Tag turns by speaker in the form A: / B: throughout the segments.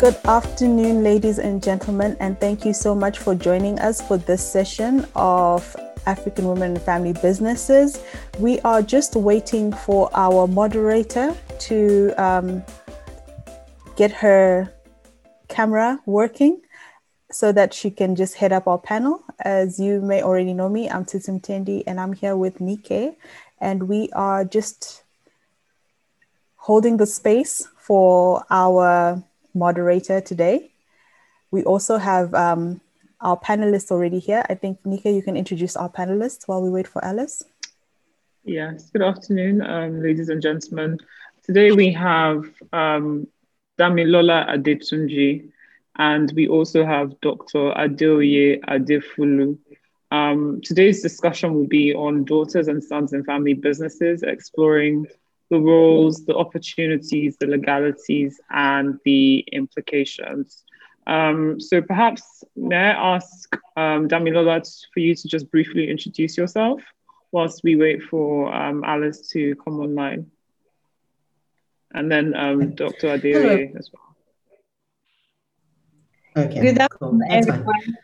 A: Good afternoon, ladies and gentlemen, and thank you so much for joining us for this session of African Women and Family Businesses. We are just waiting for our moderator to um, get her camera working so that she can just head up our panel. As you may already know me, I'm Tisim Tendi and I'm here with Nike, and we are just holding the space for our moderator today. We also have um, our panelists already here. I think, Nika, you can introduce our panelists while we wait for Alice.
B: Yes, good afternoon, um, ladies and gentlemen. Today we have um, Damilola Adetunji, and we also have Dr. Adeoye Adefulu. Um, today's discussion will be on daughters and sons in family businesses, exploring the roles, the opportunities, the legalities, and the implications. Um, so perhaps may I ask um, Damilola for you to just briefly introduce yourself whilst we wait for um, Alice to come online. And then um, Dr. Adeoye as well.
C: Okay. Good afternoon, cool. everyone.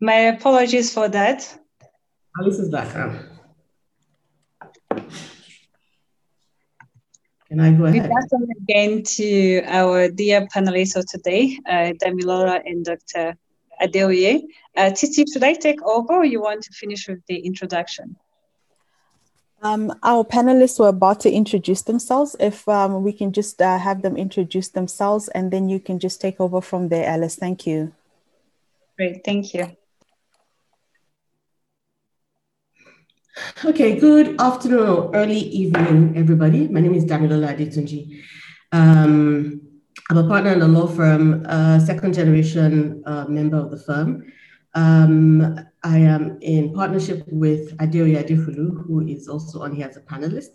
C: My apologies for that.
D: Alice is back. Um.
C: Can I go ahead? Good afternoon again to our dear panelists of today, uh, Damilola and Dr. Adeoye. Uh, Titi, should I take over or you want to finish with the introduction?
A: Um, our panelists were about to introduce themselves. If um, we can just uh, have them introduce themselves and then you can just take over from there, Alice. Thank you.
C: Great, thank you.
D: Okay, good afternoon or early evening, everybody. My name is Damilola Adetunji. Um, I'm a partner in the law firm, a second generation uh, member of the firm. Um, I am in partnership with Adeoye Adefulu, who is also on here as a panelist.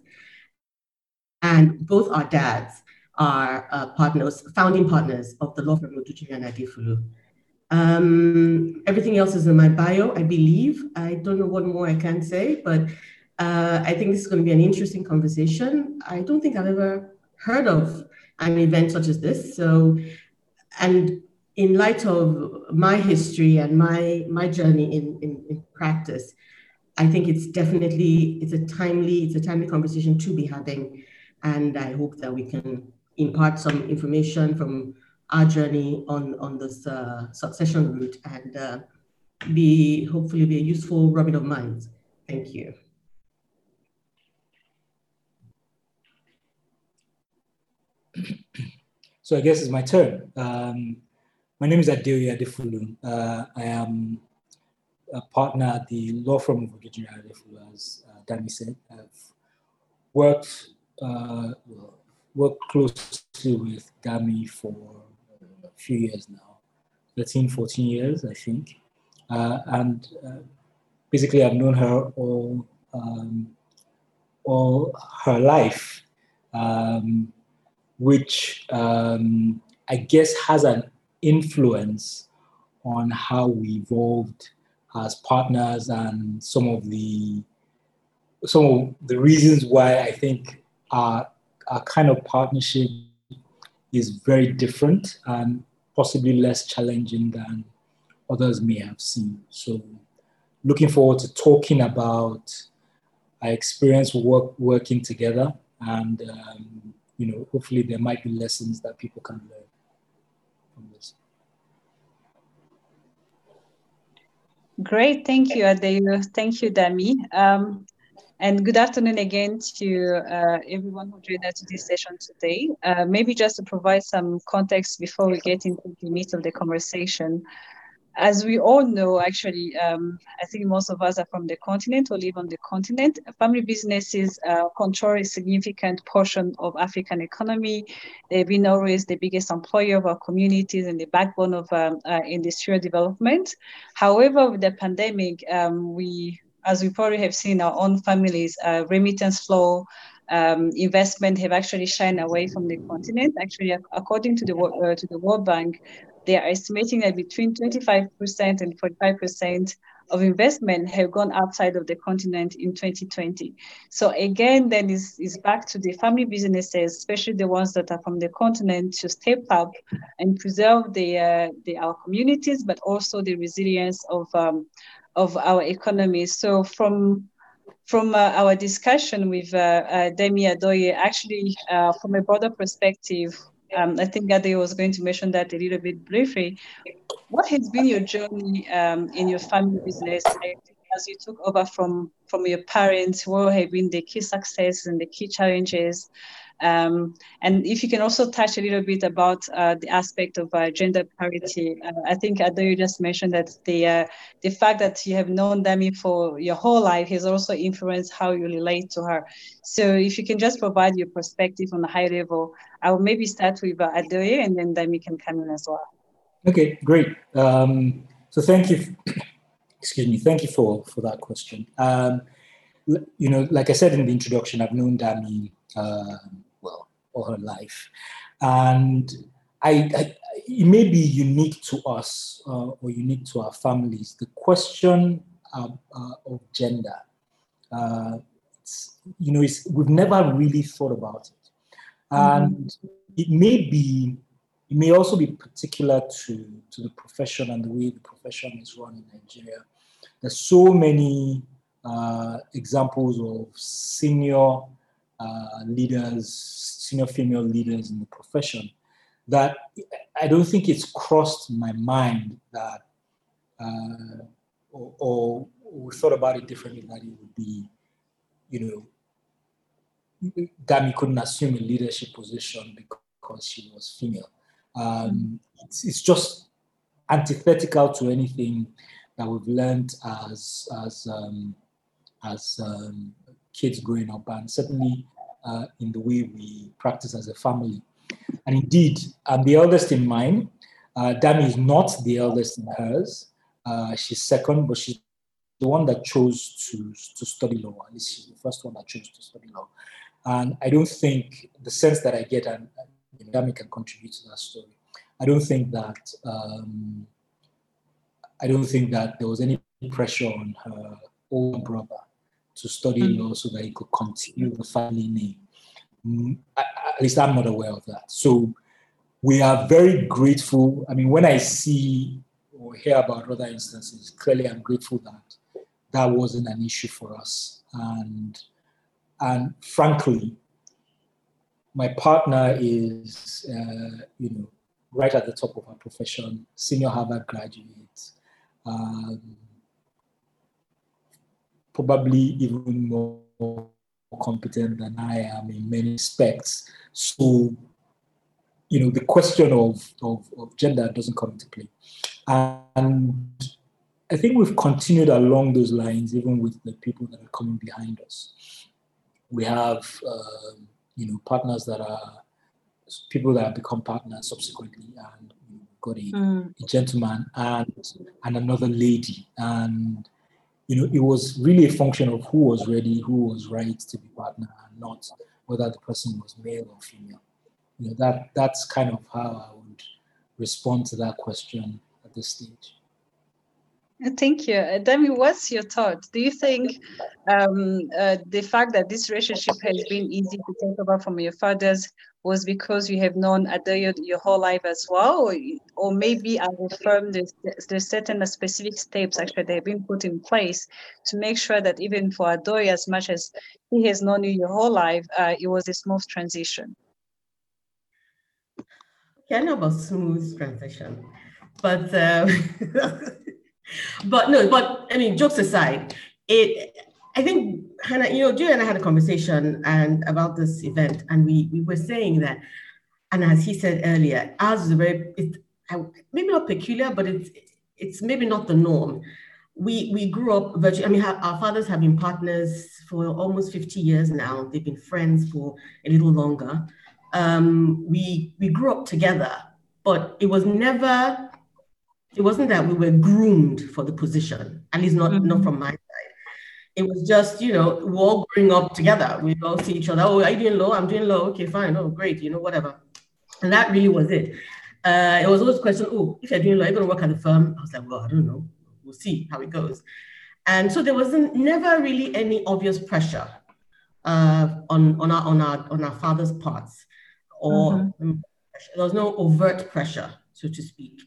D: And both our dads are uh, partners, founding partners of the law firm and Adefulu. Um, everything else is in my bio, I believe. I don't know what more I can say, but uh, I think this is going to be an interesting conversation. I don't think I've ever heard of an event such as this. So, and in light of my history and my my journey in, in, in practice, I think it's definitely it's a timely it's a timely conversation to be having, and I hope that we can impart some information from our journey on, on this uh, succession route and uh, be hopefully be a useful rubbing of minds. Thank you.
E: So I guess it's my turn. Um, my name is Adeoye Adefulu. Uh, I am a partner at the law firm of Odujinrin Adefulu, as uh, Dami said. I've worked, uh, worked closely with Dami for few years now 13, 14 years, I think. Uh, and uh, basically, I've known her all, um, all her life, um, which um, I guess has an influence on how we evolved as partners and some of the some of the reasons why I think our, our kind of partnership is very different and possibly less challenging than others may have seen. So, looking forward to talking about our experience work, working together, and um, you know, hopefully there might be lessons that people can learn from this.
C: Great, thank you, Adeyu. Thank you, Dami. Um, and good afternoon again to uh, everyone who joined us to this session today. Uh, maybe just to provide some context before we get into the meat of the conversation. as we all know, actually, um, I think most of us are from the continent or live on the continent. Family businesses uh, control a significant portion of African economy. They've been always the biggest employer of our communities and the backbone of um, uh, industrial development. However, with the pandemic, um, we, as we probably have seen, our own families, uh, remittance flow, um, investment have actually shined away from the continent. Actually, according to the uh, to the World Bank, they are estimating that between 25% and 45% of investment have gone outside of the continent in 2020. So again, then is is back to the family businesses, especially the ones that are from the continent, to step up and preserve the, uh, the our communities, but also the resilience of um, of our economy. So from from uh, our discussion with uh, uh, Demi Adoye, actually, uh, from a broader perspective, um, I think Ade was going to mention that a little bit briefly. What has been your journey um, in your family business as you took over from, from your parents? What have been the key successes and the key challenges? Um, and if you can also touch a little bit about uh, the aspect of uh, gender parity, uh, I think Ado, you just mentioned that the uh, the fact that you have known Dami for your whole life has also influenced how you relate to her. So if you can just provide your perspective on a high level, I will maybe start with uh, and then Dami can come in as well.
E: Okay, great. Um, so thank you. Excuse me. Thank you for for that question. Um, you know, like I said in the introduction, I've known Dami um, all her life. And I, I, it may be unique to us uh, or unique to our families. The question of, uh, of gender, uh, you know, is we've never really thought about it. And mm-hmm. it may be, it may also be particular to, to the profession and the way the profession is run in Nigeria. There's so many uh, examples of senior uh, leaders, senior female leaders in the profession, that I don't think it's crossed my mind that, uh, or, or, we thought about it differently, that it would be, you know, Dami couldn't assume a leadership position because she was female. Um, it's, it's just antithetical to anything that we've learned as as um, as um, kids growing up, and certainly uh, in the way we practice as a family. And indeed, I'm the eldest in mine. Uh, Dami is not the eldest in hers. Uh, she's second, but she's the one that chose to, to study law. At least she's the first one that chose to study law. And I don't think the sense that I get, and Dami can contribute to that story. I don't think that um, I don't think that there was any pressure on her older brother to study mm. law so that he could continue the family name. Mm, at least I'm not aware of that. So we are very grateful. I mean, when I see or hear about other instances, clearly I'm grateful that that wasn't an issue for us. And and frankly, my partner is, uh, you know, right at the top of our profession, senior Harvard graduate. Um, probably even more competent than I am in many respects. So, you know, the question of, of, of gender doesn't come into play. And I think we've continued along those lines, even with the people that are coming behind us. We have, uh, you know, partners that are people that have become partners subsequently, and got a, mm. a gentleman and and another lady, and you know, it was really a function of who was ready, who was right to be partner, and not whether the person was male or female. You know, that that's kind of how I would respond to that question at this stage.
C: Thank you. Uh, Demi, what's your thought? Do you think um, uh, the fact that this relationship has been easy to take over from your fathers was because you have known Adoyo your whole life as well? Or, or maybe as a firm, there's, certain specific steps actually that have been put in place to make sure that even for Adoyo, as much as he has known you your whole life, uh, it was a smooth transition?
D: Yeah, I know about smooth transition, but um, but no, but I mean, jokes aside, it I think Hannah, you know, Julia and I had a conversation and about this event, and we we were saying that, and as he said earlier, ours is a very it, maybe not peculiar, but it's it's maybe not the norm. We, we grew up virtually, I mean, our fathers have been partners for almost 50 years now. They've been friends for a little longer. Um, we, we grew up together, but it was never, it wasn't that we were groomed for the position, at least not, mm-hmm. not from my side. It was just, you know, we're all growing up together. We all see each other. Oh, are you doing low? I'm doing low. Okay, fine. Oh, great. You know, whatever. And that really was it. Uh, it was always a question, oh, if you're doing law, you're going to work at the firm. I was like, well, I don't know. We'll see how it goes. And so there wasn't never really any obvious pressure uh, on, on, our, on, our, on our father's parts, or mm-hmm. there was no overt pressure, so to speak,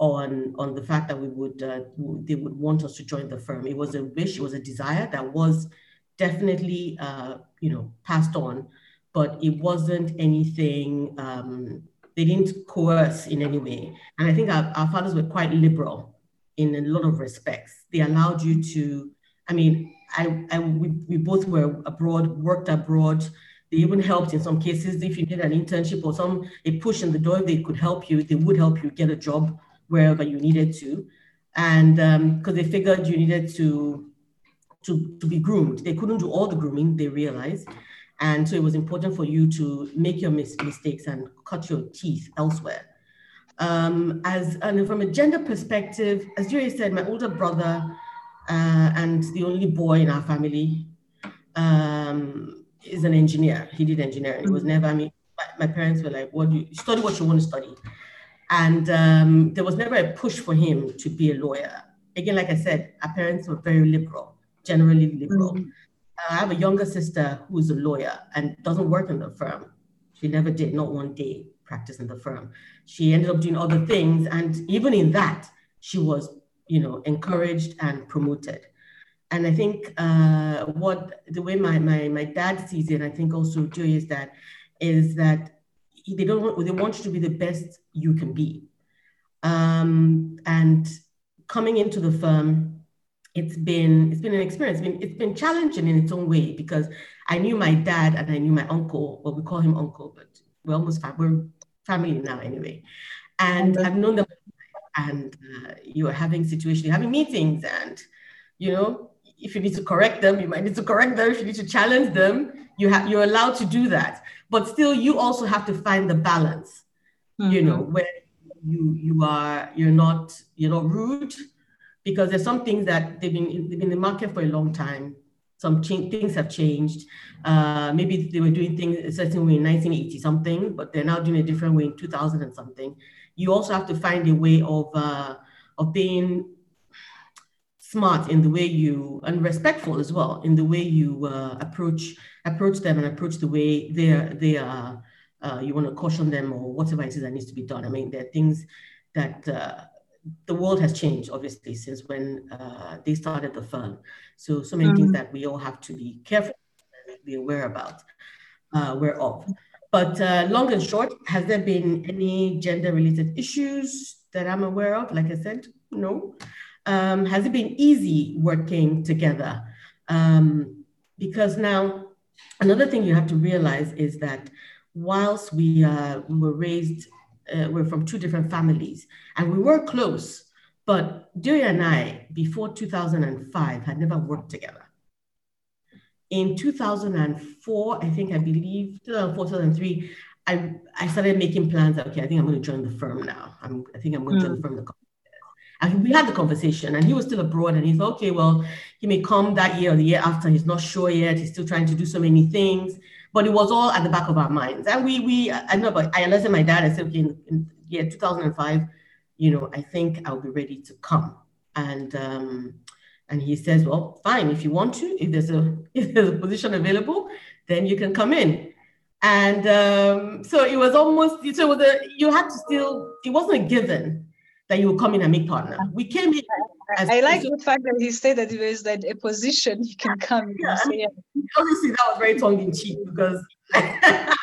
D: on, on the fact that we would uh, they would want us to join the firm. It was a wish, it was a desire that was definitely uh, you know passed on, but it wasn't anything um, they didn't coerce in any way. And I think our, our fathers were quite liberal in a lot of respects. They allowed you to, I mean, I, I we, we both were abroad, worked abroad. They even helped in some cases if you did an internship or some a push in the door, they could help you. They would help you get a job wherever you needed to, and because um, they figured you needed to to to be groomed. They couldn't do all the grooming. They realized, and so it was important for you to make your mis- mistakes and cut your teeth elsewhere. Um, as and from a gender perspective, as Jerry said, my older brother uh, and the only boy in our family um, is an engineer. He did engineering. It was never, I mean, my, my, parents were like, what do you study what you want to study? And um, there was never a push for him to be a lawyer. Again, like I said, our parents were very liberal, generally liberal. Mm-hmm. I have a younger sister who's a lawyer and doesn't work in the firm. She never did, not one day practice in the firm. She ended up doing other things. And even in that, she was, you know, encouraged and promoted. And I think uh, what the way my, my, my dad sees it, I think also too, is that is that they don't want, they want you to be the best you can be. Um, and coming into the firm, it's been it's been an experience. It's been, it's been challenging in its own way because I knew my dad and I knew my uncle. Well, we call him uncle, but we're almost we're family now anyway. And I've known them, and uh, you're having situations, you're having meetings, and you know if you need to correct them, you might need to correct them. If you need to challenge them, you have you're allowed to do that. But still, you also have to find the balance. Mm-hmm. You know where you you are you're not you're not rude because there's some things that they've been, they've been in the market for a long time. Some things have changed. Uh, maybe they were doing things a certain way in 1980 something, but they're now doing a different way in 2000 and something. You also have to find a way of uh, of being smart in the way you and respectful as well in the way you uh, approach approach them and approach the way they are they are uh, you want to caution them or whatever it is that needs to be done. I mean, there are things that uh, the world has changed, obviously, since when uh, they started the firm. So, so many mm-hmm. things that we all have to be careful, be aware about, uh, aware of. But uh, long and short, has there been any gender-related issues that I'm aware of? Like I said, no. Um, has it been easy working together? Um, because now, another thing you have to realize is that whilst we, uh, were raised uh, we're from two different families, and we were close. But Dewey and I, before 2005, had never worked together. In 2004, I think I believe 2004, 2003, I, I started making plans. Okay, I think I'm going to join the firm now. I'm, I think I'm going to mm. join the hmm. firm. And we had the conversation, and he was still abroad, and he thought, okay, well, he may come that year or the year after. He's not sure yet. He's still trying to do so many things but it was all at the back of our minds. And we, we, I know, but I to my dad. I said, okay, in, in yeah, 2005, you know, I think I'll be ready to come. And um, and he says, well, fine, if you want to, if there's a if there's a position available, then you can come in. And um, so it was almost so a, you had to still. It wasn't a given that you would come in and make partner. We came in.
C: I like the fact that he said that there is like a position you can come
D: yeah. Obviously, that was very tongue in cheek because. but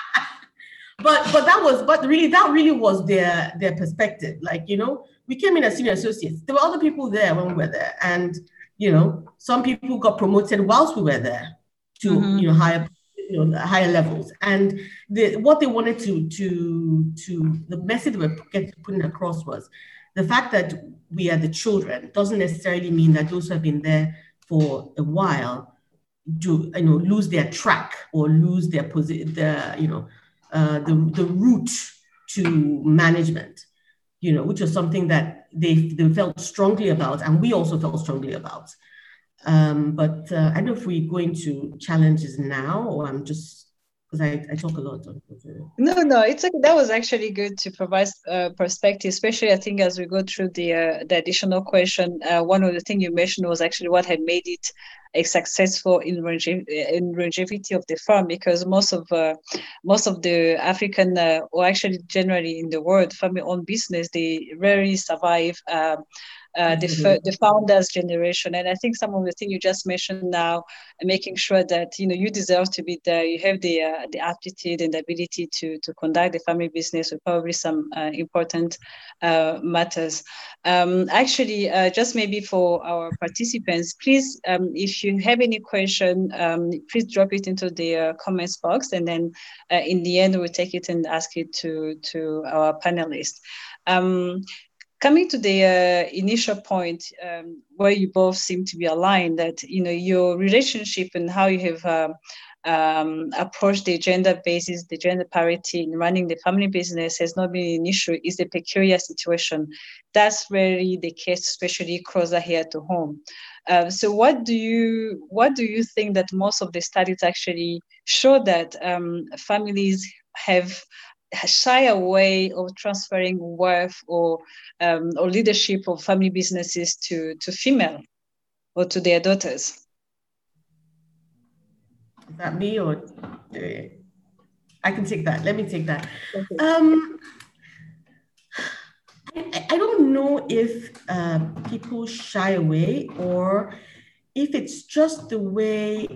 D: but that was but really that really was their their perspective. Like you know, we came in as senior associates. There were other people there when we were there, and you know, some people got promoted whilst we were there to mm-hmm. you know higher you know higher levels and the, what they wanted to to to the message they were getting putting across was the fact that we are the children doesn't necessarily mean that those who have been there for a while do you know lose their track or lose their position, the you know uh, the the route to management, you know, which was something that they they felt strongly about, and we also felt strongly about. Um, but uh, I don't know if we go into challenges now, or I'm just because I, I talk a lot.
C: No, no, it's a, that was actually good to provide uh, perspective, especially I think as we go through the uh, the additional question. Uh, one of the things you mentioned was actually what had made it a successful in, in longevity of the farm, because most of uh, most of the African uh, or actually generally in the world family-owned business they rarely survive. Um, uh, the, mm-hmm. the founders generation. And I think some of the things you just mentioned now, making sure that you know you deserve to be there, you have the uh, the aptitude and the ability to to conduct the family business with probably some uh, important uh, matters. Um, actually, uh, just maybe for our participants, please, um, if you have any question, um, please drop it into the comments box, and then in the end we'll take it and ask it to to our panelists. Um, coming to the uh, initial point um, where you both seem to be aligned that you know your relationship and how you have um, um, approached the gender basis the gender parity in running the family business has not been an issue is a peculiar situation. That's really the case especially closer here to home. Um, so what do you what do you think that most of the studies actually show that um, families have shy away of transferring wealth or um, or leadership of family businesses to to female or to their daughters.
D: Is that me or I can take that. Let me take that. Okay. Um, I, I, don't know if uh, people shy away or if it's just the way.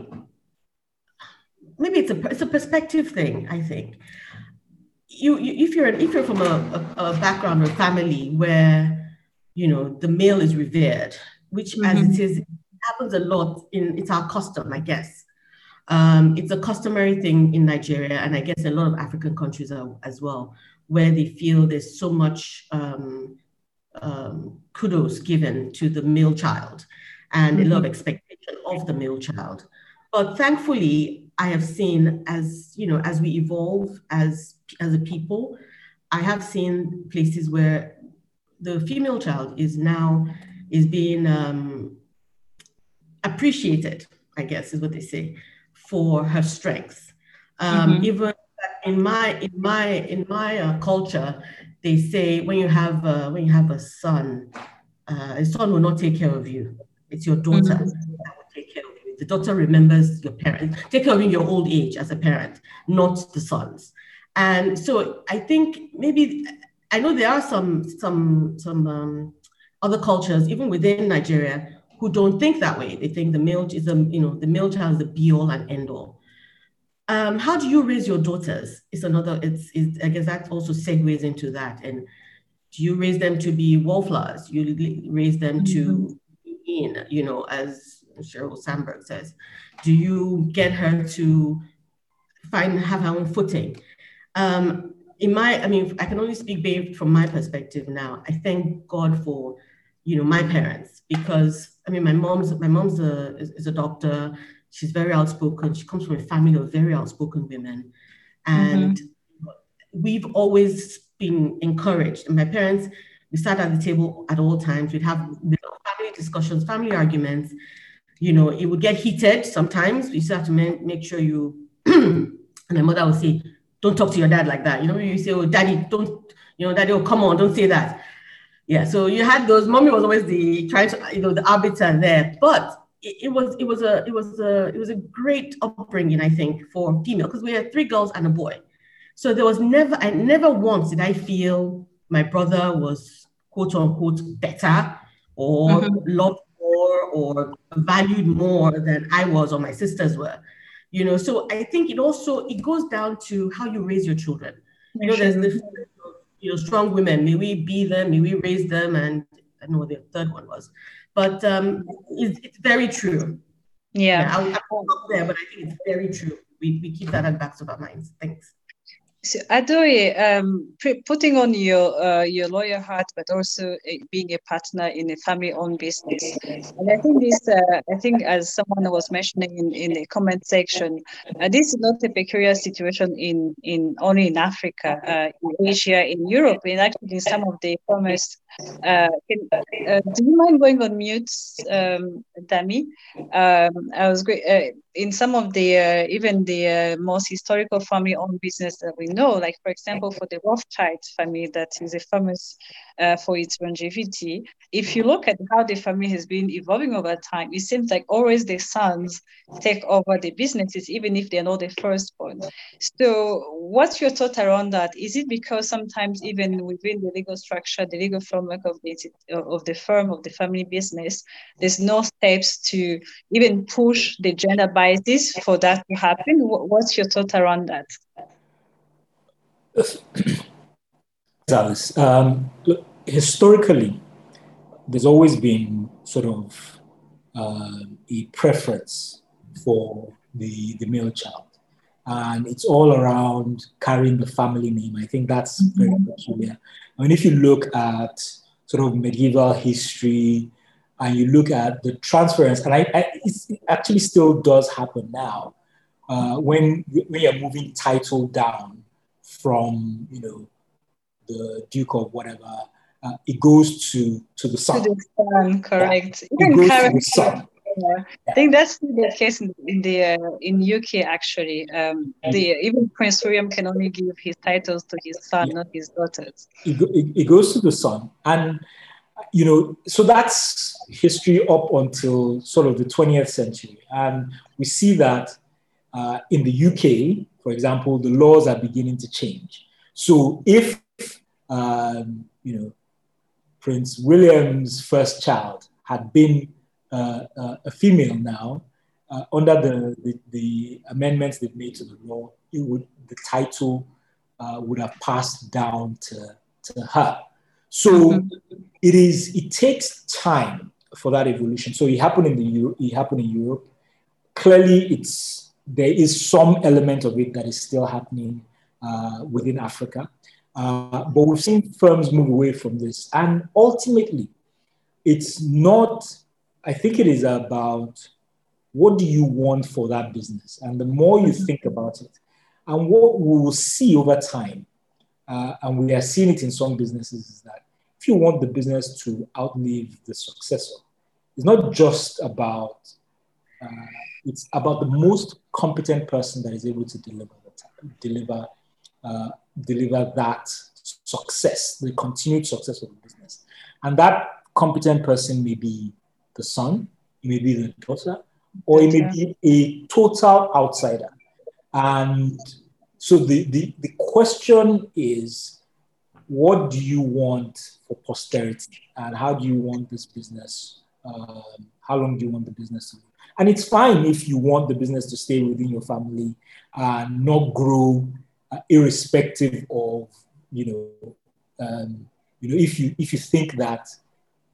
D: Maybe it's a it's a perspective thing. I think you, you if you're if you're from a, a, a, background or family where you know the male is revered, which mm-hmm. as it is happens a lot in it's our custom, I guess. Um, it's a customary thing in Nigeria, and I guess a lot of African countries are, as well, where they feel there's so much um, um, kudos given to the male child and mm-hmm. a lot of mm-hmm. expectation of the male child. But thankfully, I have seen as you know as we evolve as as a people, I have seen places where the female child is now is being um, appreciated. I guess is what they say for her strengths. Um, mm-hmm. Even in my in my in my uh, culture, they say when you have uh, when you have a son, uh, a son will not take care of you. It's your daughter mm-hmm. The daughter remembers your parents, take care of in your old age as a parent, not the sons. And so I think maybe I know there are some some some um, other cultures, even within Nigeria, who don't think that way. They think the male is a you know the male child is the be all and end all. Um, how do you raise your daughters? It's another. It's, it's I guess that also segues into that. And do you raise them to be wallflowers? You raise them mm-hmm. to in you know as Sheryl Sandberg says. Do you get her to find have her own footing? Um, in my, I mean, I can only speak from my perspective now. I thank God for, you know, my parents because I mean, my mom's my mom's a is, is a doctor. She's very outspoken. She comes from a family of very outspoken women, and mm-hmm. we've always been encouraged. And my parents, we sat at the table at all times. We'd have family discussions, family arguments. You know, it would get heated sometimes. We still have to make sure you. and my mother would say, don't talk to your dad like that. You know, you say, oh, daddy, don't, you know, daddy, oh, come on, don't say that. Yeah, so you had those. Mommy was always the trying to, you know, the arbiter there. But it, it was, it was a, it was a, it was a great upbringing, I think, for female because we had three girls and a boy. So there was never, I never once did I feel my brother was quote unquote better or mm-hmm. loved or valued more than I was or my sisters were you know? So i think it also it goes down to how you raise your children. You know there's the you know strong women may we be them may we raise them and i know what the third one was. But um it's, it's very true.
C: Yeah,
D: yeah I, I there but i think it's very true. We, we keep that at the backs of our minds. Thanks
C: So Adoye, um, putting on your uh, your lawyer hat, but also being a partner in a family-owned business, and I think this, uh, I think as someone was mentioning in, in the comment section, uh, this is not a peculiar situation in in only in Africa, uh, in Asia, in Europe, and actually some of the foremost. Uh, can, uh, do you mind going on mute, um? Um, I was great in some of the uh, even the uh, most historical family-owned business that we know, like for example, for the Rothschild family that is famous uh, for its longevity. If you look at how the family has been evolving over time, it seems like always the sons take over the businesses, even if they're not the firstborn. So, what's your thought around that? Is it because sometimes even within the legal structure, the legal framework of the of the firm of the family business, there's no steps to even push the gender biases for that to happen? What's your thought around that?
E: Alice, um, look, historically, there's always been sort of uh, a preference for the, the male child. And it's all around carrying the family name. I think that's mm-hmm. very peculiar. I mean, if you look at sort of medieval history and you look at the transference, and I, I it actually still does happen now. Uh, when, when you're moving title down from, you know, the Duke of whatever, uh, it goes to to the son.
C: To the son, correct. Yeah. Even character. Yeah. I think that's the case in, in the uh, in UK actually. Um, the even Prince William can only give his titles to his son, yeah. not his daughters.
E: It, it, it, goes to the son, and you know, so that's history up until sort of the 20th century, and we see that uh, in the UK, for example, the laws are beginning to change. So if um, you know Prince William's first child had been a female now, uh, under the, the, the, amendments they've made to the law, it would, the title uh, would have passed down to, to her. So mm-hmm. it is, it takes time for that evolution. So it happened in the Euro, it happened in Europe. Clearly, it's there is some element of it that is still happening uh, within Africa. Uh, but we've seen firms move away from this. And ultimately, it's not, I think it is about what do you want for that business? And the more you mm-hmm. think about it, and what we will see over time, uh, and we are seeing it in some businesses, is that if you want the business to outlive the successor, it's not just about, uh, it's about the most competent person that is able to deliver, deliver uh, deliver that success, the continued success of the business. And that competent person may be the son, it may be the daughter, or it may be a total outsider. And so the, the, the question is what do you want for posterity? And how do you want this business? Um, how long do you want the business to And it's fine if you want the business to stay within your family and not grow uh, irrespective of you know um, you know if you if you think that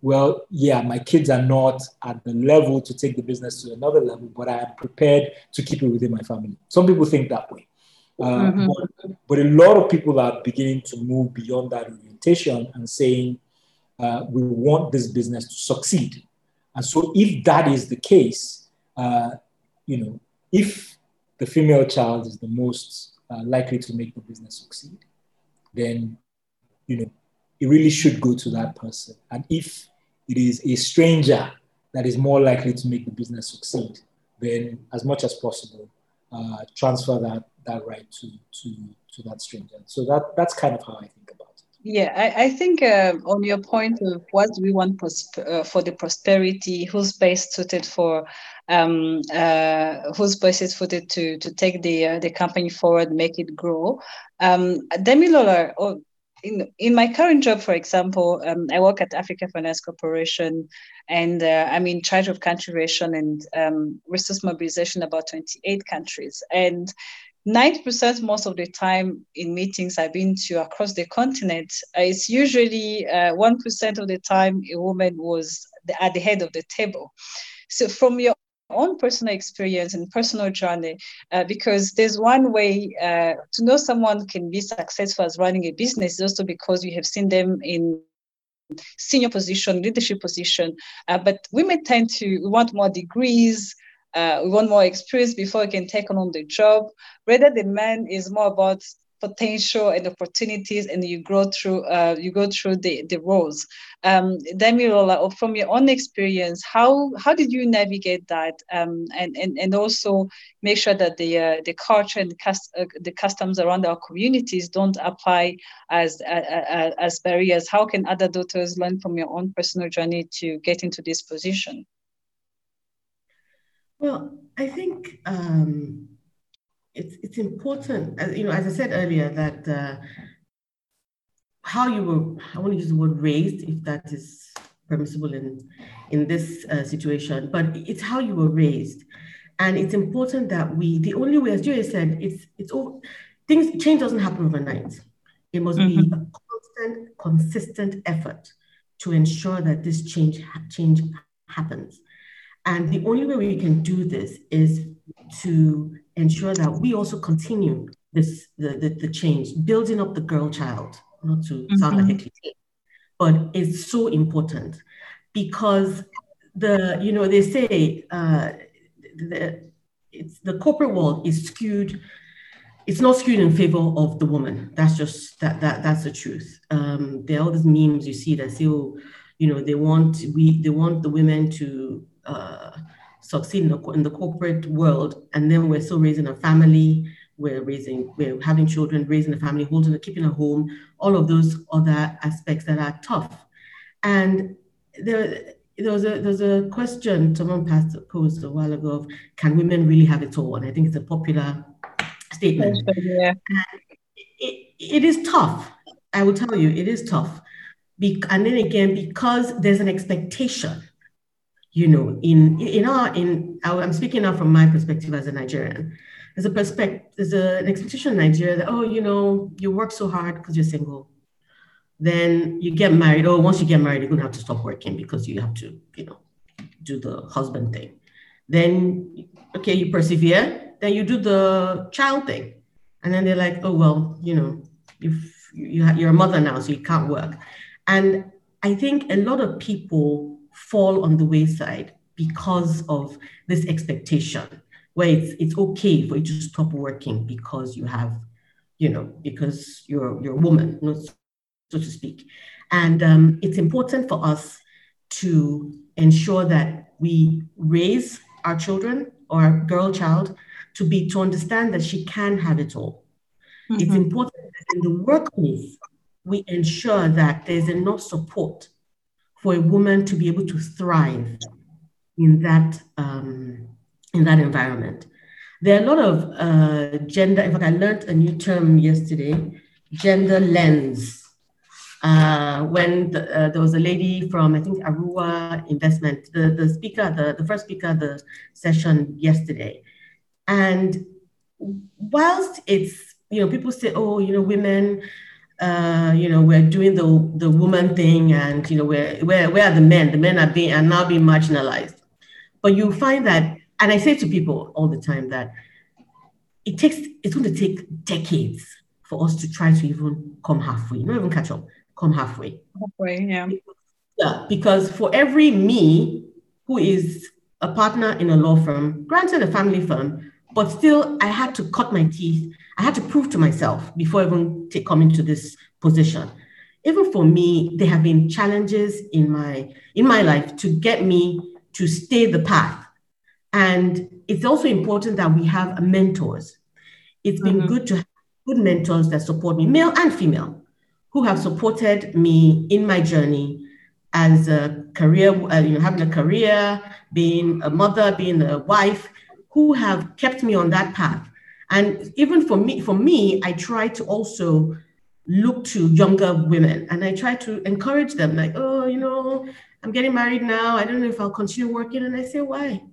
E: well yeah my kids are not at the level to take the business to another level but i am prepared to keep it within my family. Some people think that way. Uh, mm-hmm. but, but, a lot of people are beginning to move beyond that orientation and saying uh, we want this business to succeed. And so if that is the case uh, you know if the female child is the most uh, likely to make the business succeed, then you know it really should go to that person. And if it is a stranger that is more likely to make the business succeed, then as much as possible, uh, transfer that that right to to to that stranger. So that that's kind of how I think about it.
C: Yeah, I, I think uh, on your point of what do we want uh, for the prosperity, who's best suited for um, uh, voice is footed to to take the uh, the company forward, make it grow. Um, Damilola, oh, in in my current job, for example, um, I work at Africa Finance Corporation, and uh, I'm in charge of country relation and um, resource mobilization about 28 countries. And 90% most of the time in meetings I've been to across the continent, uh, it's usually uh, 1% of the time a woman was at the head of the table. So from your own personal experience and personal journey uh, because there's one way uh, to know someone can be successful as running a business also because you have seen them in senior position leadership position. Uh, but women tend to want more degrees uh, we want more experience before we can take on the job. Rather the man is more about potential and opportunities and you grow through uh, you go through the, the roles. Um Damilola, from your own experience how how did you navigate that? Um, and, and and also make sure that the uh, the culture and the, cust- uh, the customs around our communities don't apply as uh, uh, as barriers. How can other daughters learn from your own personal journey to get into this position?
D: Well i think um it's it's important, as you know, as I said earlier, that uh, how you were, I want to use the word raised, if that is permissible in in this uh, situation, but it's how you were raised, and it's important that we. The only way, as Julia said, it's it's all things. Change doesn't happen overnight. It must mm-hmm. be a constant, consistent effort to ensure that this change change happens. And the only way we can do this is to ensure that we also continue this the, the, the change, building up the girl child, not to mm-hmm. sound like a mm-hmm. cliche, but it's so important because the you know they say uh, the it's the corporate world is skewed it's not skewed in favor of the woman that's just that that that's the truth um, there are all these memes you see that say oh you know they want we they want the women to uh, succeed in the, in the corporate world, and then we're still raising a family, we're raising, we're having children, raising a family, holding, a, keeping a home, all of those other aspects that are tough. And there, there was a there's a question someone passed posed a while ago of can women really have it all? And I think it's a popular statement. Yeah. It, it is tough. I will tell you, it is tough. Be- and then again, because there's an expectation you know, in in our in our, I'm speaking now from my perspective as a Nigerian. There's a perspective, there's an expectation in Nigeria that oh, you know, you work so hard because you're single. Then you get married. Oh, once you get married, you're gonna have to stop working because you have to, you know, do the husband thing. Then okay, you persevere. Then you do the child thing, and then they're like, oh well, you know, if you you're a mother now, so you can't work. And I think a lot of people fall on the wayside because of this expectation where it's it's okay for you to stop working because you have you know because you're you're a woman so to speak and um, it's important for us to ensure that we raise our children or our girl child to be to understand that she can have it all mm-hmm. it's important that in the workplace we ensure that there's enough support for a woman to be able to thrive in that um, in that environment. There are a lot of uh, gender. In fact, I learned a new term yesterday: gender lens. Uh, when the, uh, there was a lady from I think Aruwa Investment, the, the speaker, the, the first speaker of the session yesterday, and whilst it's you know people say oh you know women uh, you know, we're doing the the woman thing, and you know, where where where are the men? The men are being are now being marginalized. But you find that, and I say to people all the time that it takes it's going to take decades for us to try to even come halfway, not even catch up, come halfway.
C: Halfway, yeah.
D: Yeah, because for every me who is a partner in a law firm, granted a family firm, but still I had to cut my teeth I had to prove to myself before even take, coming to this position. Even for me, there have been challenges in my in my life to get me to stay the path. And it's also important that we have mentors. It's been mm-hmm. good to have good mentors that support me, male and female, who have supported me in my journey as a career, uh, you know, having a career, being a mother, being a wife, who have kept me on that path and even for me, for me, I try to also look to younger women and I try to encourage them, like, oh, you know, I'm getting married now. I don't know if I'll continue working. And I say, why?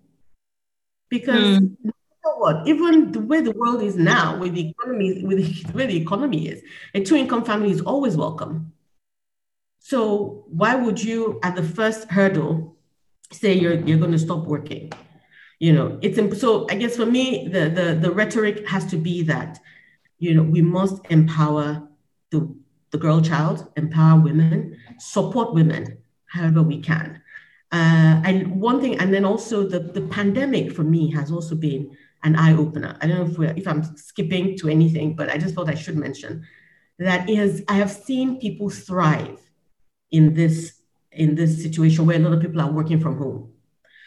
D: Because mm. you know what? Even the way the world is now, with the economy, with the, the way the economy is, a two-income family is always welcome. So why would you, at the first hurdle, say you're you're going to stop working? You know, it's so I guess for me, the, the, the rhetoric has to be that, you know, we must empower the, the girl child, empower women, support women however we can. Uh, and one thing, and then also the, the pandemic for me has also been an eye opener. I don't know if, we're, if I'm skipping to anything, but I just thought I should mention that is I have seen people thrive in this in this situation where a lot of people are working from home.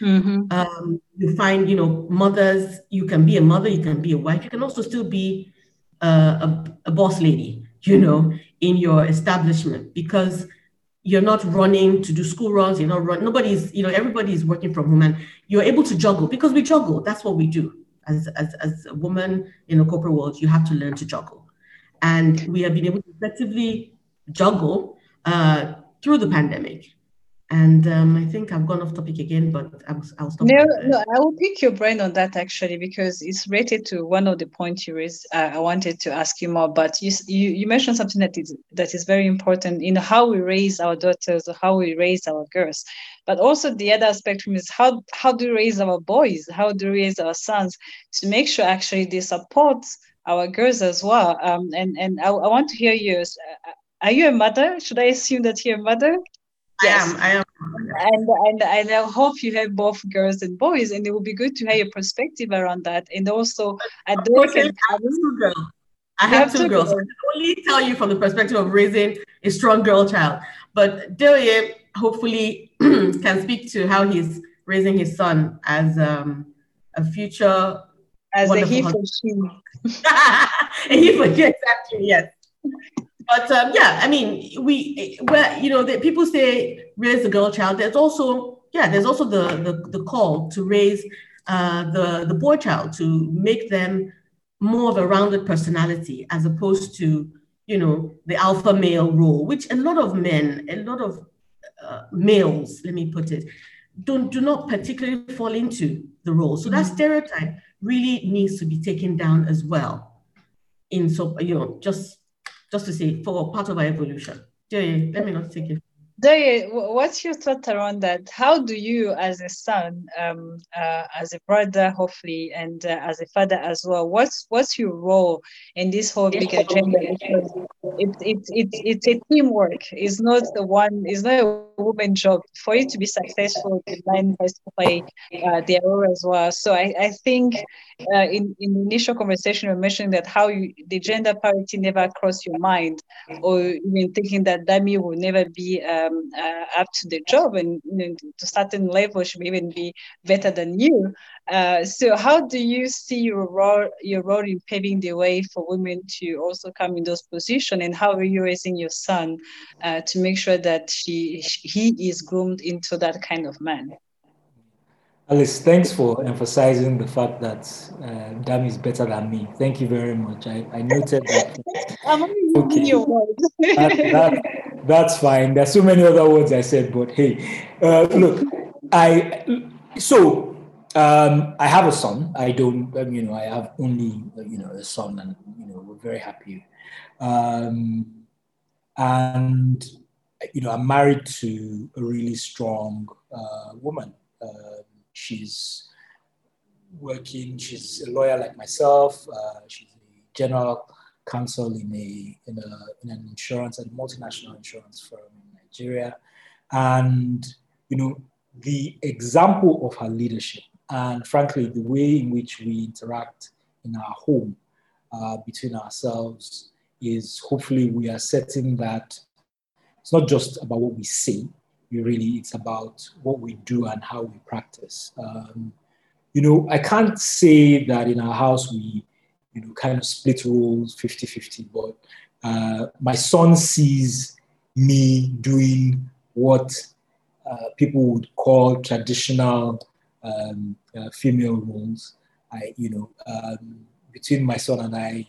D: Mm-hmm. Um, you find, you know, mothers. You can be a mother, you can be a wife, you can also still be uh, a, a boss lady, you know, in your establishment because you're not running to do school runs. You're not run. Nobody's, you know, everybody is working from home, and you're able to juggle because we juggle. That's what we do as as as a woman in a corporate world. You have to learn to juggle, and we have been able to effectively juggle uh, through the pandemic. And um, I think I've gone off topic again, but I'll, I'll stop.
C: No, no, I will pick your brain on that actually because it's related to one of the points you raised. Uh, I wanted to ask you more, but you, you you mentioned something that is that is very important in how we raise our daughters or how we raise our girls. But also the other spectrum is how how do we raise our boys? How do we raise our sons to make sure actually they support our girls as well? Um, and and I, I want to hear yours. Uh, are you a mother? Should I assume that you're a mother?
D: Yes. I am. I am.
C: And, and and I hope you have both girls and boys, and it would be good to have your perspective around that. And also,
D: at those I have two girls. I have, have two, two girls. girls. I can only tell you from the perspective of raising a strong girl child. But Deoye hopefully can speak to how he's raising his son as um, a future
C: as a he for she.
D: a he for she, exactly. Yes but um, yeah, I mean, we where you know the, people say raise the girl child. There's also yeah, there's also the the, the call to raise uh, the the boy child to make them more of a rounded personality as opposed to you know the alpha male role, which a lot of men, a lot of uh, males, let me put it, don't do not particularly fall into the role. So that mm-hmm. stereotype really needs to be taken down as well. In so you know just just to say for part of our evolution. Yeah, let me not take it
C: Daya, what's your thought around that? How do you, as a son, um, uh, as a brother, hopefully, and uh, as a father as well, what's what's your role in this whole big agenda? Because it, it, it, it's a teamwork. It's not the one. It's not a woman job. For you to be successful, the has to play uh, their role as well. So I, I think uh, in in the initial conversation, you mentioned that how you, the gender parity never crossed your mind, or even thinking that Dami will never be. Um, uh, up to the job and you know, to certain level should even be better than you. Uh, so how do you see your role, your role in paving the way for women to also come in those positions and how are you raising your son uh, to make sure that she, he is groomed into that kind of man?
E: Alice, thanks for emphasizing the fact that uh, Dam is better than me. Thank you very much. I, I noted that.
C: I'm only okay. your words.
E: that, that, that's fine. There's so many other words I said, but hey, uh, look, I so um, I have a son. I don't, um, you know, I have only you know a son, and you know we're very happy. Um, and you know, I'm married to a really strong uh, woman. Uh, she's working. She's a lawyer like myself. Uh, she's a general counsel in a in a in an insurance and multinational insurance firm in Nigeria, and you know the example of her leadership and frankly the way in which we interact in our home uh, between ourselves is hopefully we are setting that it's not just about what we say we really it's about what we do and how we practice um, you know i can't say that in our house we you know, kind of split roles 50 50. But uh, my son sees me doing what uh, people would call traditional um, uh, female roles. I, you know, um, between my son and I,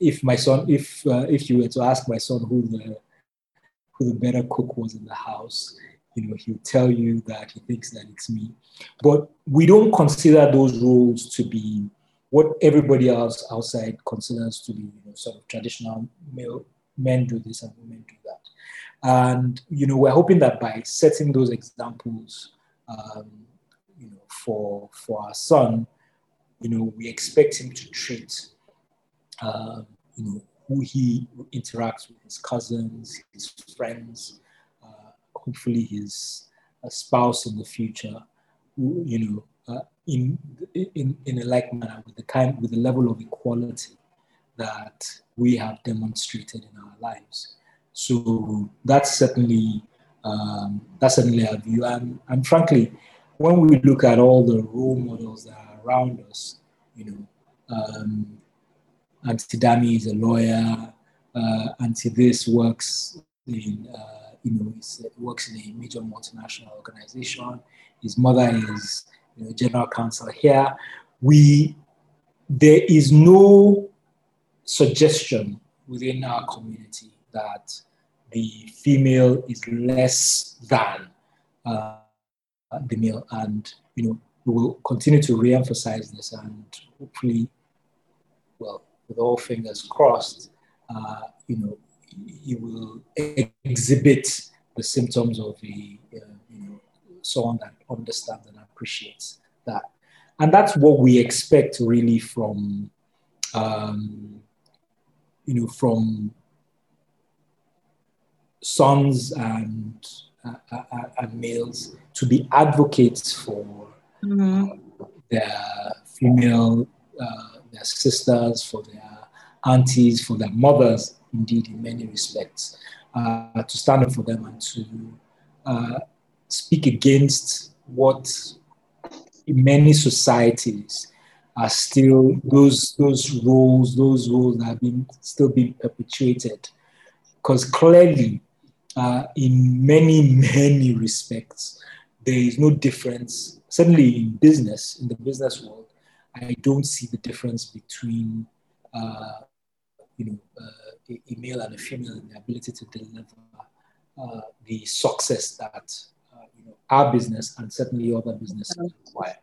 E: if my son, if uh, if you were to ask my son who the who the better cook was in the house, you know, he'll tell you that he thinks that it's me. But we don't consider those roles to be what everybody else outside considers to be you know, sort of traditional male men do this and women do that. And you know, we're hoping that by setting those examples, um, you know, for for our son, you know, we expect him to treat, uh, you know, who he interacts with, his cousins, his friends, uh, hopefully his uh, spouse in the future, who, you know, uh, in, in, in a like manner with the kind, with the level of equality that we have demonstrated in our lives. So that's certainly um, that's certainly our view. And, and frankly, when we look at all the role models that are around us, you know, um, Auntie Dami is a lawyer. Uh, Auntie this works in, uh, you know, works in a major multinational organization. His mother is, you know, general counsel here. We, there is no suggestion within our community that the female is less than uh, the male, and you know, we will continue to re-emphasize this, and hopefully, well, with all fingers crossed, uh, you know, you will exhibit the symptoms of a, uh, you know, someone that understands and appreciates that. And that's what we expect really from, um, you know, from sons and, uh, uh, uh and males to be advocates for mm-hmm. their female uh, their sisters, for their aunties, for their mothers, indeed, in many respects, uh, to stand up for them and to uh, speak against what in many societies are still those those roles, those roles that have been still being perpetuated. Because clearly, uh, in many, many respects, there is no difference, certainly in business, in the business world, I don't see the difference between, uh, you know, uh, a, a, male and a female in the ability to deliver uh, the success that uh, you know our business and certainly other businesses require.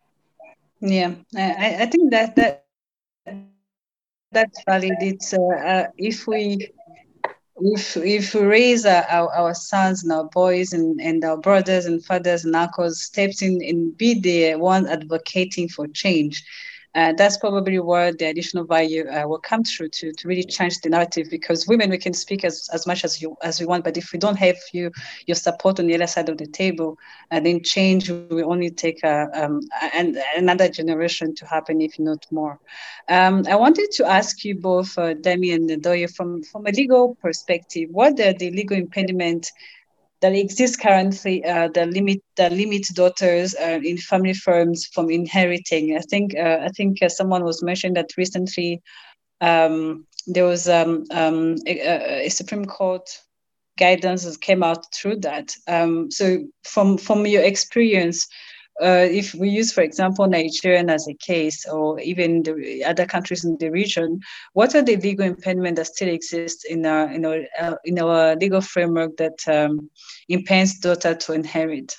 C: Yeah, I, I think that that that's valid. It's uh, uh, if we if if we raise our, our, our, sons and our boys and, and our brothers and fathers and uncles steps in and be the one advocating for change uh, that's probably where the additional value uh, will come through to, to really change the narrative because women we can speak as, as much as you as we want but if we don't have you your support on the other side of the table uh, then change will only take a, um, and another generation to happen if not more. Um, i wanted to ask you both uh, Dami and Adeoye, from from a legal perspective what are the legal impediment that exists currently uh, that limit that limit daughters uh, in family firms from inheriting. I think uh, I think uh, someone was mentioning that recently um, there was um, um, a, a, Supreme Court guidance that came out through that. Um, so from from your experience, uh, if we use, for example, Nigeria as a case, or even the other countries in the region, what are the legal impediments that still exist in our in our uh, in our legal framework that um, impends daughter to inherit?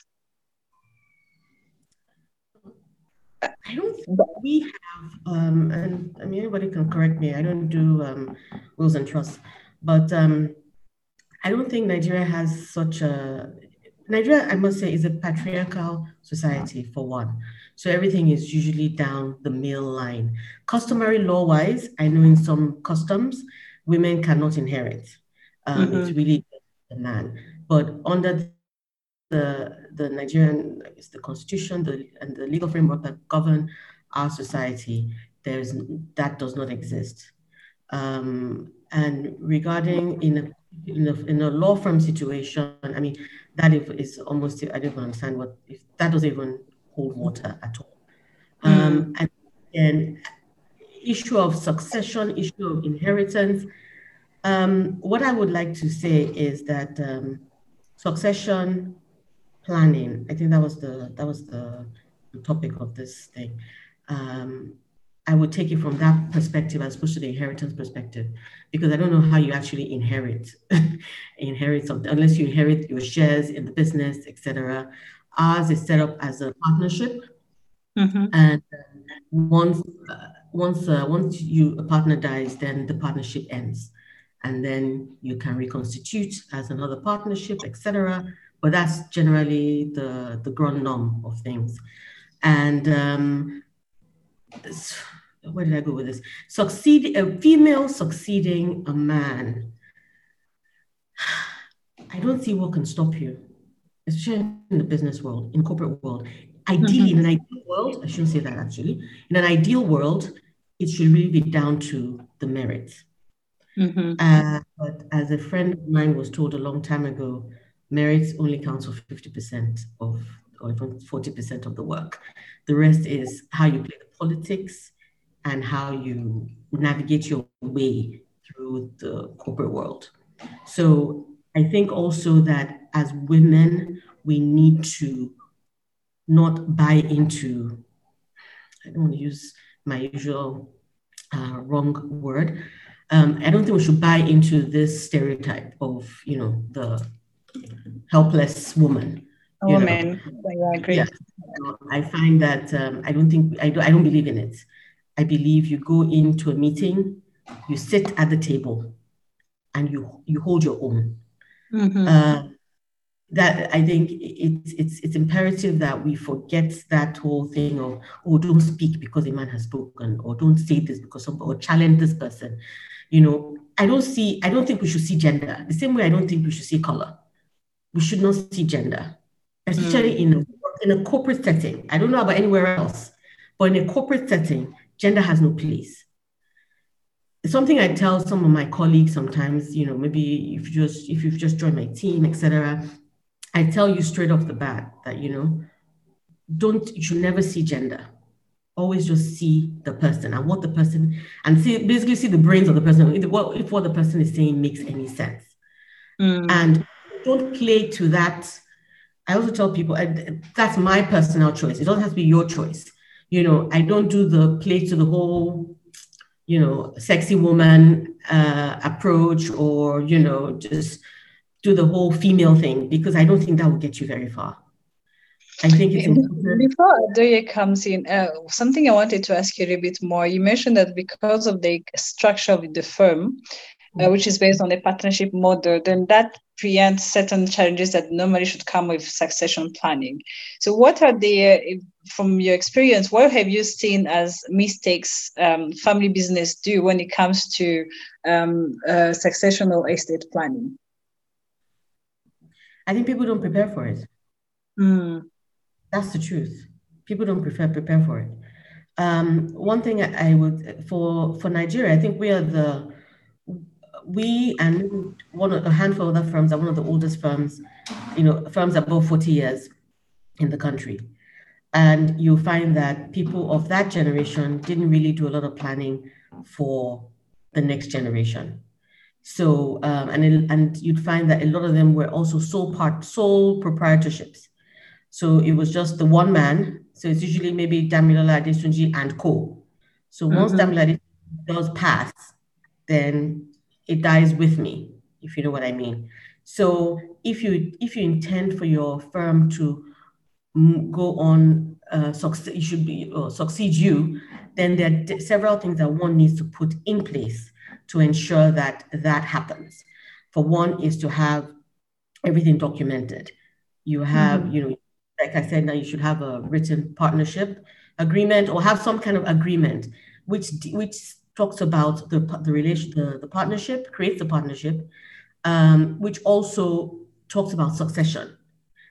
D: I don't think we have, um, and I mean anybody can correct me. I don't do um, wills and trusts, but um, I don't think Nigeria has such a Nigeria, I must say, is a patriarchal society for one. So everything is usually down the male line. Customary law wise, I know in some customs, women cannot inherit. Um, mm-hmm. It's really the man. But under the the Nigerian, it's the constitution the, and the legal framework that govern our society, there's that does not exist. Um, and regarding in a, in a, in a law firm situation, I mean, that is almost I don't understand what if that doesn't even hold water at all. Mm. Um, and then issue of succession, issue of inheritance. Um, what I would like to say is that um, succession planning. I think that was the that was the, the topic of this thing. Um, I would take it from that perspective as opposed to the inheritance perspective, because I don't know how you actually inherit inherit something unless you inherit your shares in the business, etc. Ours is set up as a partnership, mm-hmm. and once uh, once uh, once you a partner dies, then the partnership ends, and then you can reconstitute as another partnership, etc. But that's generally the the grand norm of things. And um, where did I go with this? Succeed a female succeeding a man. I don't see what can stop you, especially in the business world, in corporate world. Ideally, mm-hmm. in an ideal world, I shouldn't say that actually. In an ideal world, it should really be down to the merits. Mm-hmm. Uh, but as a friend of mine was told a long time ago, merits only counts for 50% of, or even 40% of the work. The rest is how you play the politics and how you navigate your way through the corporate world. So I think also that as women, we need to not buy into, I don't want to use my usual uh, wrong word. Um, I don't think we should buy into this stereotype of, you know, the helpless woman.
C: A woman, I agree. Yeah.
D: I find that um, I don't think, I, do, I don't believe in it. I believe you go into a meeting, you sit at the table, and you you hold your own. Mm-hmm. Uh, that I think it's it's it's imperative that we forget that whole thing of oh don't speak because a man has spoken or don't say this because somebody or challenge this person. You know, I don't see I don't think we should see gender the same way I don't think we should see color. We should not see gender, especially mm. in a, in a corporate setting. I don't know about anywhere else, but in a corporate setting, gender has no place. It's something I tell some of my colleagues sometimes, you know, maybe if you just if you've just joined my team, etc. I tell you straight off the bat that, you know, don't you should never see gender. Always just see the person and what the person and see basically see the brains of the person. If what, if what the person is saying makes any sense. Mm. And don't play to that. I also tell people that's my personal choice. It doesn't have to be your choice you know, I don't do the play to the whole, you know, sexy woman uh, approach or, you know, just do the whole female thing because I don't think that will get you very far. I think it's important.
C: Before Adeoye comes in, uh, something I wanted to ask you a bit more. You mentioned that because of the structure of the firm, uh, which is based on a partnership model, then that preempts certain challenges that normally should come with succession planning. So, what are the, from your experience, what have you seen as mistakes um, family business do when it comes to um, uh, succession or estate planning?
D: I think people don't prepare for it. Mm. That's the truth. People don't prefer prepare for it. Um, one thing I would for for Nigeria, I think we are the we and one of a handful of other firms are one of the oldest firms, you know, firms above 40 years in the country. And you'll find that people of that generation didn't really do a lot of planning for the next generation. So, um, and, it, and you'd find that a lot of them were also sole part, sole proprietorships. So it was just the one man. So it's usually maybe Damilola Adetunji and co. So once mm-hmm. Damilola does pass, then it dies with me, if you know what I mean. So if you if you intend for your firm to go on uh, succeed, you should be uh, succeed you, then there are several things that one needs to put in place to ensure that that happens. For one is to have everything documented. You have, mm-hmm. you know, like I said, now you should have a written partnership agreement or have some kind of agreement which which talks about the, the relation, the, the partnership, creates the partnership, um, which also talks about succession.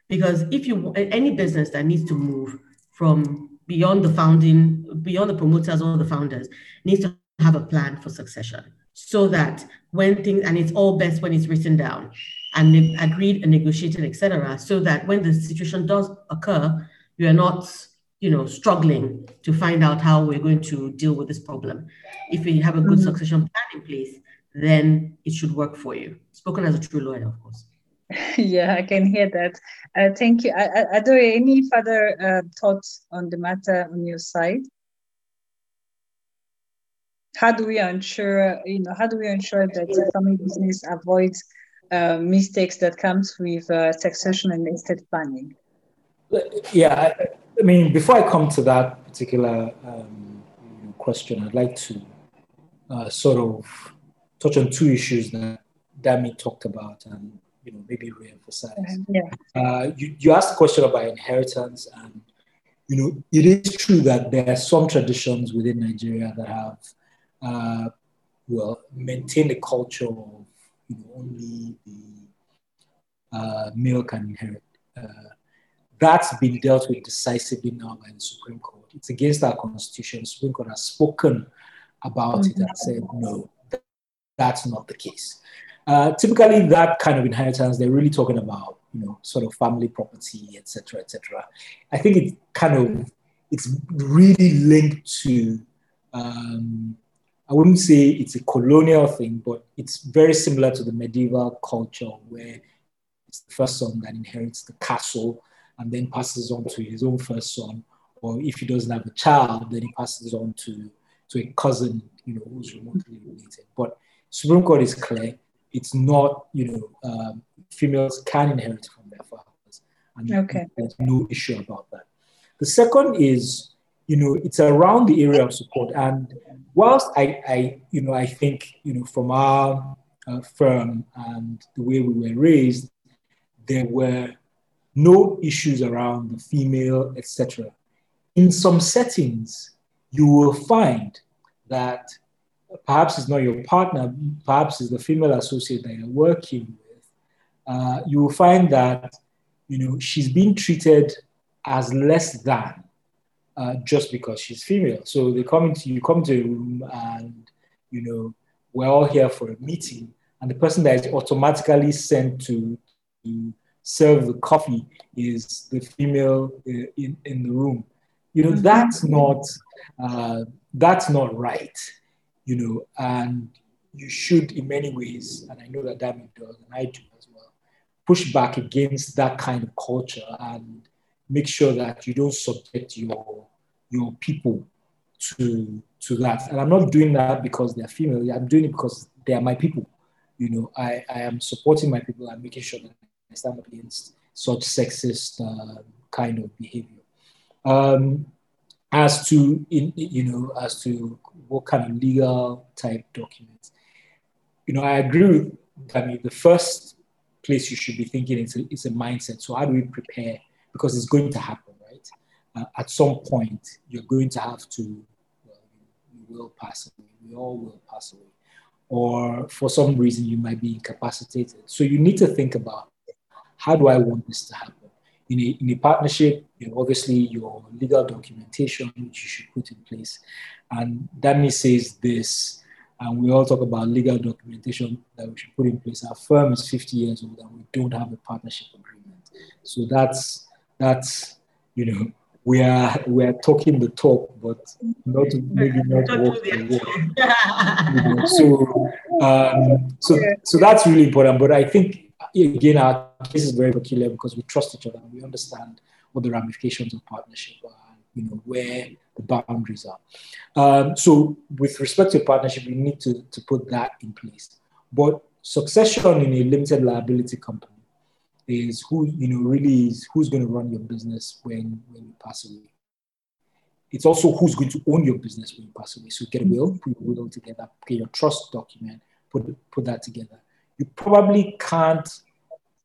D: Because if you, any business that needs to move from beyond the founding, beyond the promoters or the founders, needs to have a plan for succession so that when things, and it's all best when it's written down and agreed and negotiated, etc., so that when the situation does occur, you are not you know, struggling to find out how we're going to deal with this problem. If we have a good mm-hmm. succession plan in place, then it should work for you. Spoken as a true lawyer, of course.
C: yeah, I can hear that. Uh, thank you. Adeoye, any further uh, thoughts on the matter on your side? How do we ensure, you know, how do we ensure that the family business avoids uh, mistakes that comes with uh, succession and estate planning?
E: Yeah, I mean, before I come to that particular um, question, I'd like to uh, sort of touch on two issues that Dami talked about and you know maybe reemphasize. Yeah. Uh, you, you asked a question about inheritance and you know, it is true that there are some traditions within Nigeria that have, uh, well, maintained a culture of, you know, only the uh, male can inherit. Uh, that's been dealt with decisively now by the Supreme Court. It's against our constitution. The Supreme Court has spoken about mm-hmm. it and said, no, that's not the case. Uh, typically, that kind of inheritance, they're really talking about, you know, sort of family property, etc., etc. I think it kind of it's really linked to. Um, I wouldn't say it's a colonial thing, but it's very similar to the medieval culture where it's the first son that inherits the castle and then passes on to his own first son, or if he doesn't have a child, then he passes on to to a cousin, you know, who's remotely related. But Supreme Court is clear it's not, you know, um, females can inherit from their fathers. And okay. there's no issue about that. The second is, you know, it's around the area of support. And whilst I, I you know, I think, you know, from our uh, firm and the way we were raised, there were no issues around the female, etc. In some settings, you will find that perhaps it's not your partner, perhaps it's the female associate that you're working with, uh, you will find that you know she's being treated as less than uh, just because she's female. So they come into you come to a room and you know we're all here for a meeting, and the person that is automatically sent to, to serve the coffee is the female uh, in, in the room. You know mm-hmm. that's not uh, that's not right you know, and you should, in many ways, and I know that Dami does, and I do as well, push back against that kind of culture and make sure that you don't subject your your people to to that. And I'm not doing that because they're female. I'm doing it because they are my people. You know, I, I am supporting my people and making sure that stand up against such sexist uh, kind of behavior. Um, as to in, you know as to what kind of legal type documents you know i agree with i mean the first place you should be thinking is a, is a mindset. So how do we prepare? Because it's going to happen right? Uh, at some point you're going to have to well, you will pass away. We all will pass away. Or for some reason you might be incapacitated. So you need to think about how do i want this to happen in a, in a partnership, you know, obviously your legal documentation, which you should put in place. And Dami says this, and we all talk about legal documentation that we should put in place. Our firm is 50 years old and we don't have a partnership agreement. So that's, that's you know, we are we are talking the talk, but not maybe not walk the walk. you know, so um, so so that's really important. But I think again, our case is very peculiar because we trust each other and we understand what the ramifications of partnership are, you know, where the boundaries are. Um, so with respect to partnership, we need to, to put that in place. But succession in a limited liability company is who, you know, really is who's going to run your business when, when you pass away. It's also who's going to own your business when you pass away. So get a will, put your will together, get your trust document, put, put that together you probably can't,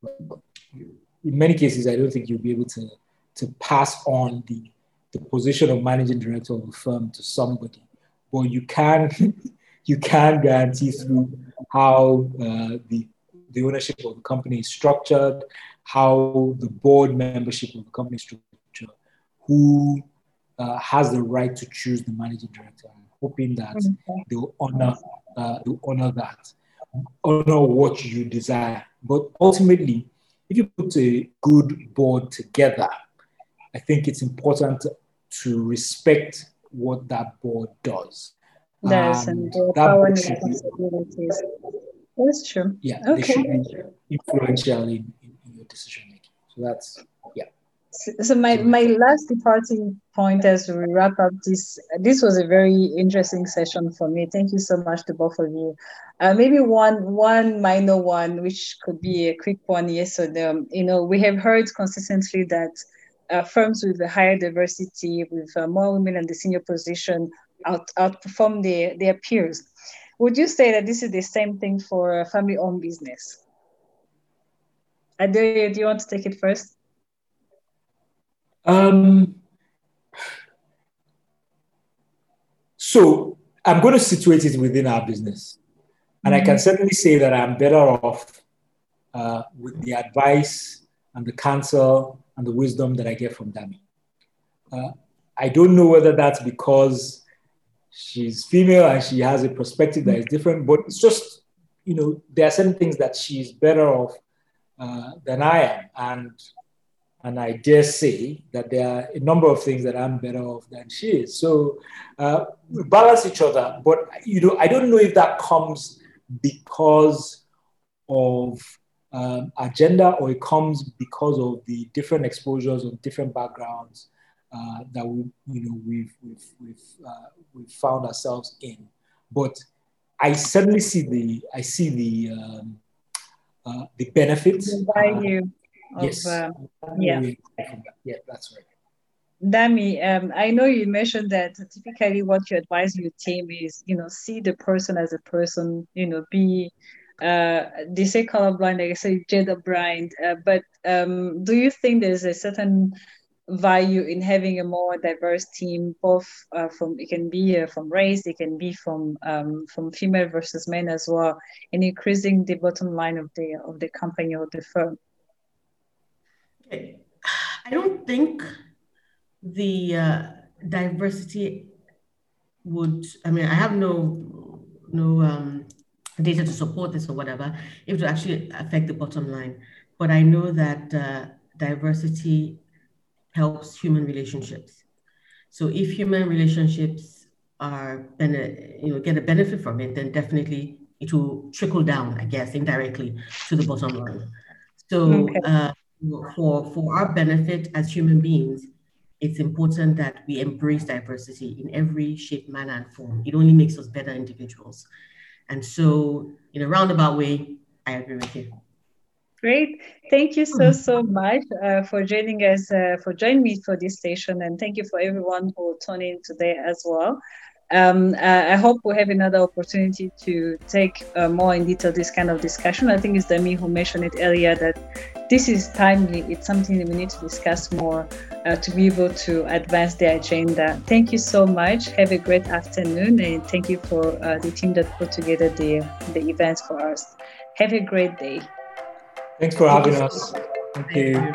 E: in many cases, I don't think you'll be able to, to pass on the, the position of managing director of a firm to somebody. But you can, you can guarantee through how uh, the, the ownership of the company is structured, how the board membership of the company is structured, who uh, has the right to choose the managing director. I'm hoping that they'll honor, uh, they'll honor that honor what you desire. But ultimately, if you put a good board together, I think it's important to respect what that board does.
C: Does and, um, and power and responsibilities. That's true.
E: Yeah, okay. they should be influential in, in, in your decision making. So that's
C: so my, my last departing point as we wrap up this this was a very interesting session for me. Thank you so much to both of you. Uh, maybe one one minor one which could be a quick one. Yes or um, you know we have heard consistently that uh, firms with a higher diversity with uh, more women in the senior position out, outperform their, their peers. Would you say that this is the same thing for a family-owned business? Ade, do you want to take it first
E: um, so I'm going to situate it within our business. And I can mm-hmm. certainly say that I'm better off uh, with the advice and the counsel and the wisdom that I get from Dami. Uh, I don't know whether that's because she's female and she has a perspective that is different, but it's just, you know, there are certain things that she's better off uh, than I am. And and I dare say that there are a number of things that I'm better off than she is. So uh, we balance each other. But you know, I don't know if that comes because of um, agenda or it comes because of the different exposures of different backgrounds uh, that we, you know, we've we've we've, uh, we've found ourselves in. But I certainly see the I see the um, uh, the benefits.
C: Value
E: of yes.
C: Um, yeah.
E: Yeah, that's right.
C: Dami, um, I know you mentioned that typically what you advise your team is, you know, see the person as a person, you know, be uh, they say colorblind, I say gender blind. Uh, but um, do you think there's a certain value in having a more diverse team, both uh, from it can be uh, from race, it can be from um, from female versus men as well, and increasing the bottom line of the of the company or the firm.
D: I don't think the uh, diversity would. I mean, I have no no um, data to support this or whatever, it would actually affect the bottom line. But I know that uh, diversity helps human relationships. So if human relationships are you know get a benefit from it, then definitely it will trickle down, I guess, indirectly to the bottom line. So okay. uh, for for our benefit as human beings, it's important that we embrace diversity in every shape, manner, and form. It only makes us better individuals. And so, in a roundabout way, I agree with you.
C: Great. Thank you so, so much uh, for joining us, uh, for joining me for this station. And thank you for everyone who tuned in today as well. Um, I hope we have another opportunity to take uh, more in detail this kind of discussion. I think it's Dami who mentioned it earlier that this is timely. It's something that we need to discuss more uh, to be able to advance the agenda. Thank you so much. Have a great afternoon, and thank you for uh, the team that put together the the events for us. Have a great day.
E: Thanks for having us. Thank you.